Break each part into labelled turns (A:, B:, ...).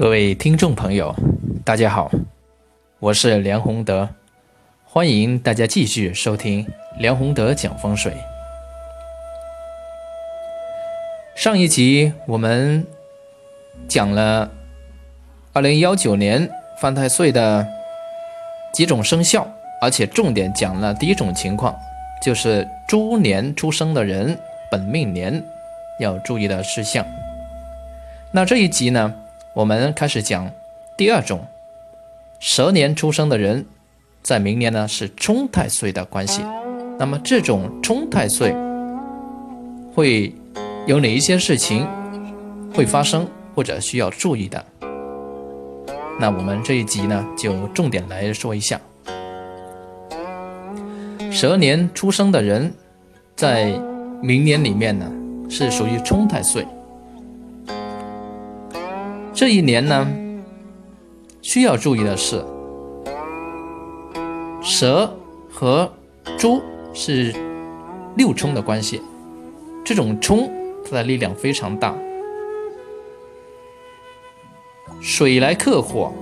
A: 各位听众朋友，大家好，我是梁宏德，欢迎大家继续收听梁宏德讲风水。上一集我们讲了二零幺九年犯太岁的几种生肖，而且重点讲了第一种情况，就是猪年出生的人本命年要注意的事项。那这一集呢？我们开始讲第二种，蛇年出生的人，在明年呢是冲太岁的关系。那么这种冲太岁会有哪一些事情会发生或者需要注意的？那我们这一集呢就重点来说一下，蛇年出生的人在明年里面呢是属于冲太岁。这一年呢，需要注意的是，蛇和猪是六冲的关系，这种冲它的力量非常大。水来克火，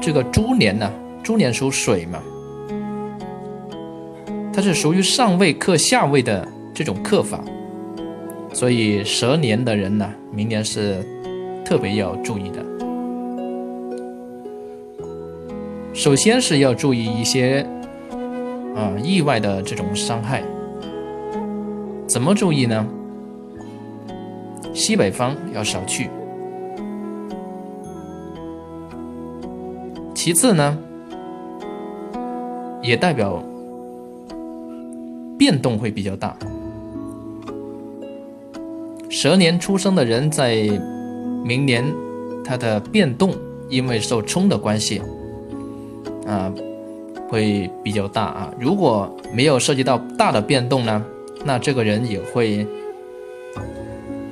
A: 这个猪年呢，猪年属水嘛，它是属于上位克下位的这种克法，所以蛇年的人呢，明年是。特别要注意的，首先是要注意一些啊意外的这种伤害。怎么注意呢？西北方要少去。其次呢，也代表变动会比较大。蛇年出生的人在。明年它的变动，因为受冲的关系，啊，会比较大啊。如果没有涉及到大的变动呢，那这个人也会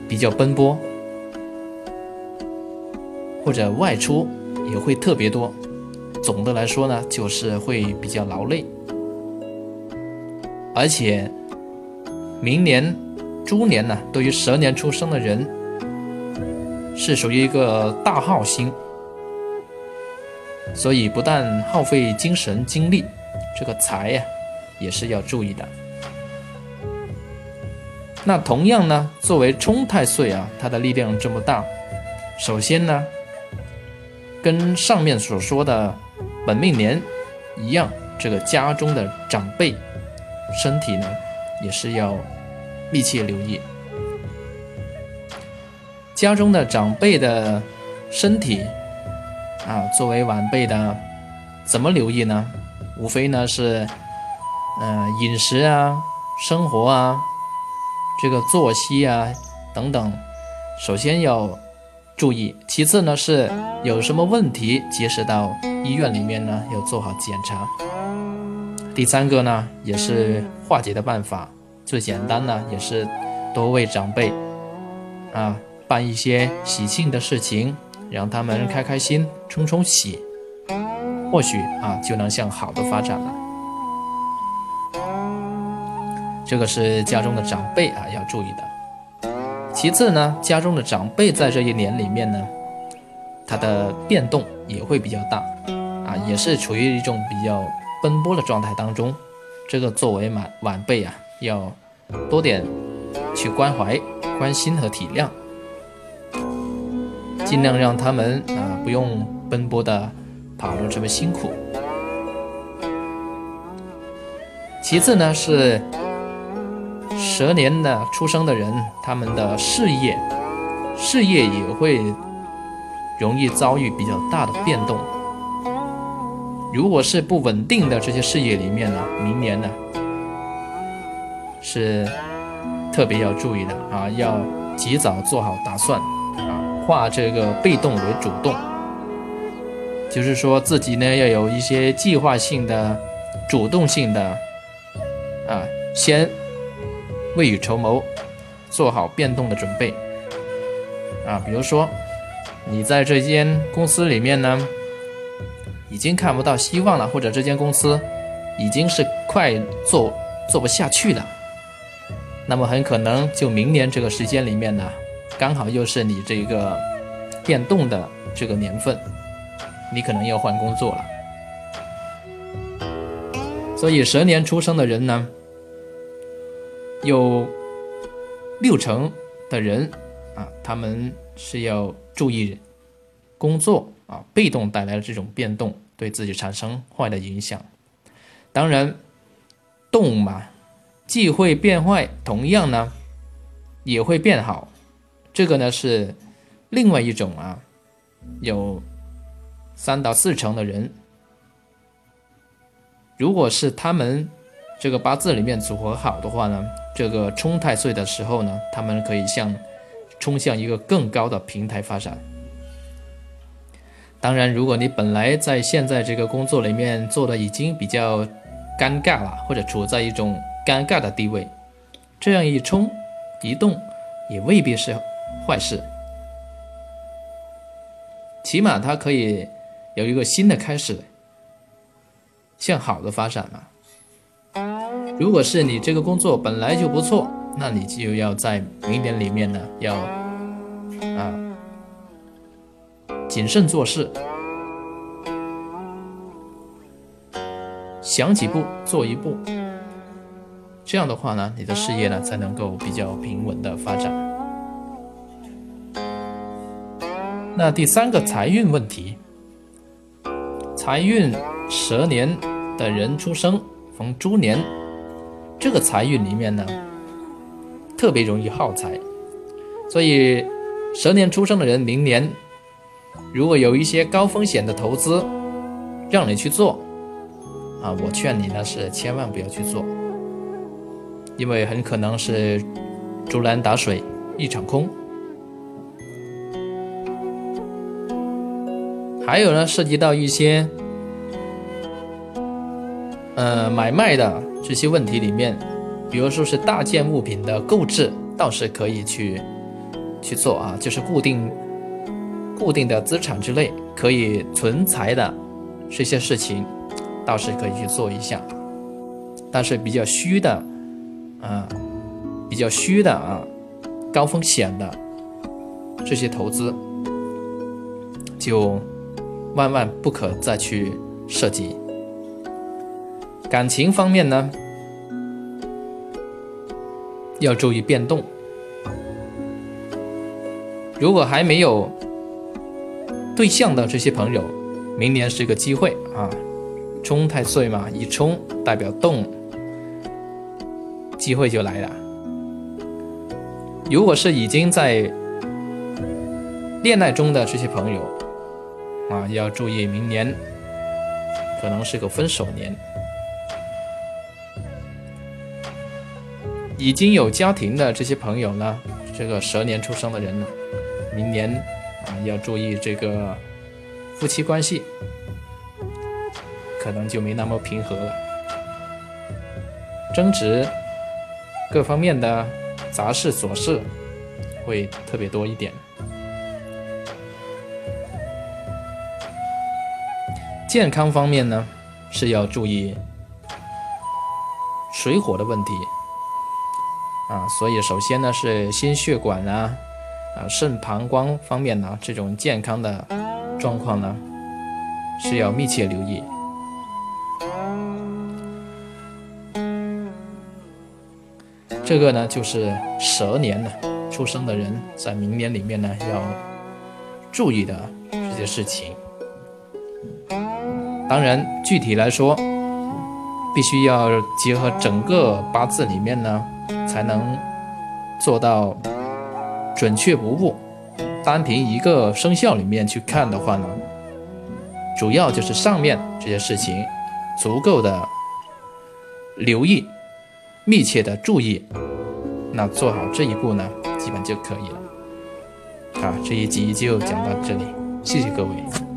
A: 比较奔波，或者外出也会特别多。总的来说呢，就是会比较劳累，而且明年猪年呢，对于蛇年出生的人。是属于一个大耗星，所以不但耗费精神精力，这个财呀也是要注意的。那同样呢，作为冲太岁啊，它的力量这么大，首先呢，跟上面所说的本命年一样，这个家中的长辈身体呢也是要密切留意。家中的长辈的身体啊，作为晚辈的，怎么留意呢？无非呢是，嗯，饮食啊、生活啊、这个作息啊等等，首先要注意。其次呢是有什么问题，及时到医院里面呢要做好检查。第三个呢也是化解的办法，最简单呢也是多为长辈啊。办一些喜庆的事情，让他们开开心、冲冲喜，或许啊就能向好的发展了。这个是家中的长辈啊要注意的。其次呢，家中的长辈在这一年里面呢，他的变动也会比较大啊，也是处于一种比较奔波的状态当中。这个作为晚晚辈啊，要多点去关怀、关心和体谅。尽量让他们啊不用奔波的跑路这么辛苦。其次呢是蛇年的出生的人，他们的事业事业也会容易遭遇比较大的变动。如果是不稳定的这些事业里面呢，明年呢是特别要注意的啊，要及早做好打算。化这个被动为主动，就是说自己呢要有一些计划性的、主动性的，啊，先未雨绸缪，做好变动的准备，啊，比如说你在这间公司里面呢，已经看不到希望了，或者这间公司已经是快做做不下去了，那么很可能就明年这个时间里面呢。刚好又是你这个变动的这个年份，你可能要换工作了。所以蛇年出生的人呢，有六成的人啊，他们是要注意工作啊，被动带来的这种变动对自己产生坏的影响。当然，动嘛，既会变坏，同样呢，也会变好。这个呢是另外一种啊，有三到四成的人，如果是他们这个八字里面组合好的话呢，这个冲太岁的时候呢，他们可以向冲向一个更高的平台发展。当然，如果你本来在现在这个工作里面做的已经比较尴尬了，或者处在一种尴尬的地位，这样一冲一动，也未必是。坏事，起码它可以有一个新的开始，向好的发展嘛。如果是你这个工作本来就不错，那你就要在明年里面呢，要啊谨慎做事，想几步做一步，这样的话呢，你的事业呢才能够比较平稳的发展。那第三个财运问题，财运蛇年的人出生逢猪年，这个财运里面呢，特别容易耗财，所以蛇年出生的人，明年如果有一些高风险的投资让你去做，啊，我劝你呢是千万不要去做，因为很可能是竹篮打水一场空。还有呢，涉及到一些，呃，买卖的这些问题里面，比如说是大件物品的购置，倒是可以去去做啊，就是固定固定的资产之类可以存财的这些事情，倒是可以去做一下。但是比较虚的，啊，比较虚的啊，高风险的这些投资，就。万万不可再去涉及。感情方面呢，要注意变动。如果还没有对象的这些朋友，明年是个机会啊！冲太岁嘛，一冲代表动，机会就来了。如果是已经在恋爱中的这些朋友，啊，要注意，明年可能是个分手年。已经有家庭的这些朋友呢，这个蛇年出生的人呢，明年啊要注意这个夫妻关系，可能就没那么平和了，争执各方面的杂事琐事会特别多一点。健康方面呢，是要注意水火的问题啊，所以首先呢是心血管啊、啊肾、膀胱方面呢这种健康的状况呢是要密切留意。这个呢就是蛇年呢出生的人在明年里面呢要注意的这些事情。当然，具体来说，必须要结合整个八字里面呢，才能做到准确不误。单凭一个生肖里面去看的话呢，主要就是上面这些事情足够的留意、密切的注意，那做好这一步呢，基本就可以了。好，这一集就讲到这里，谢谢各位。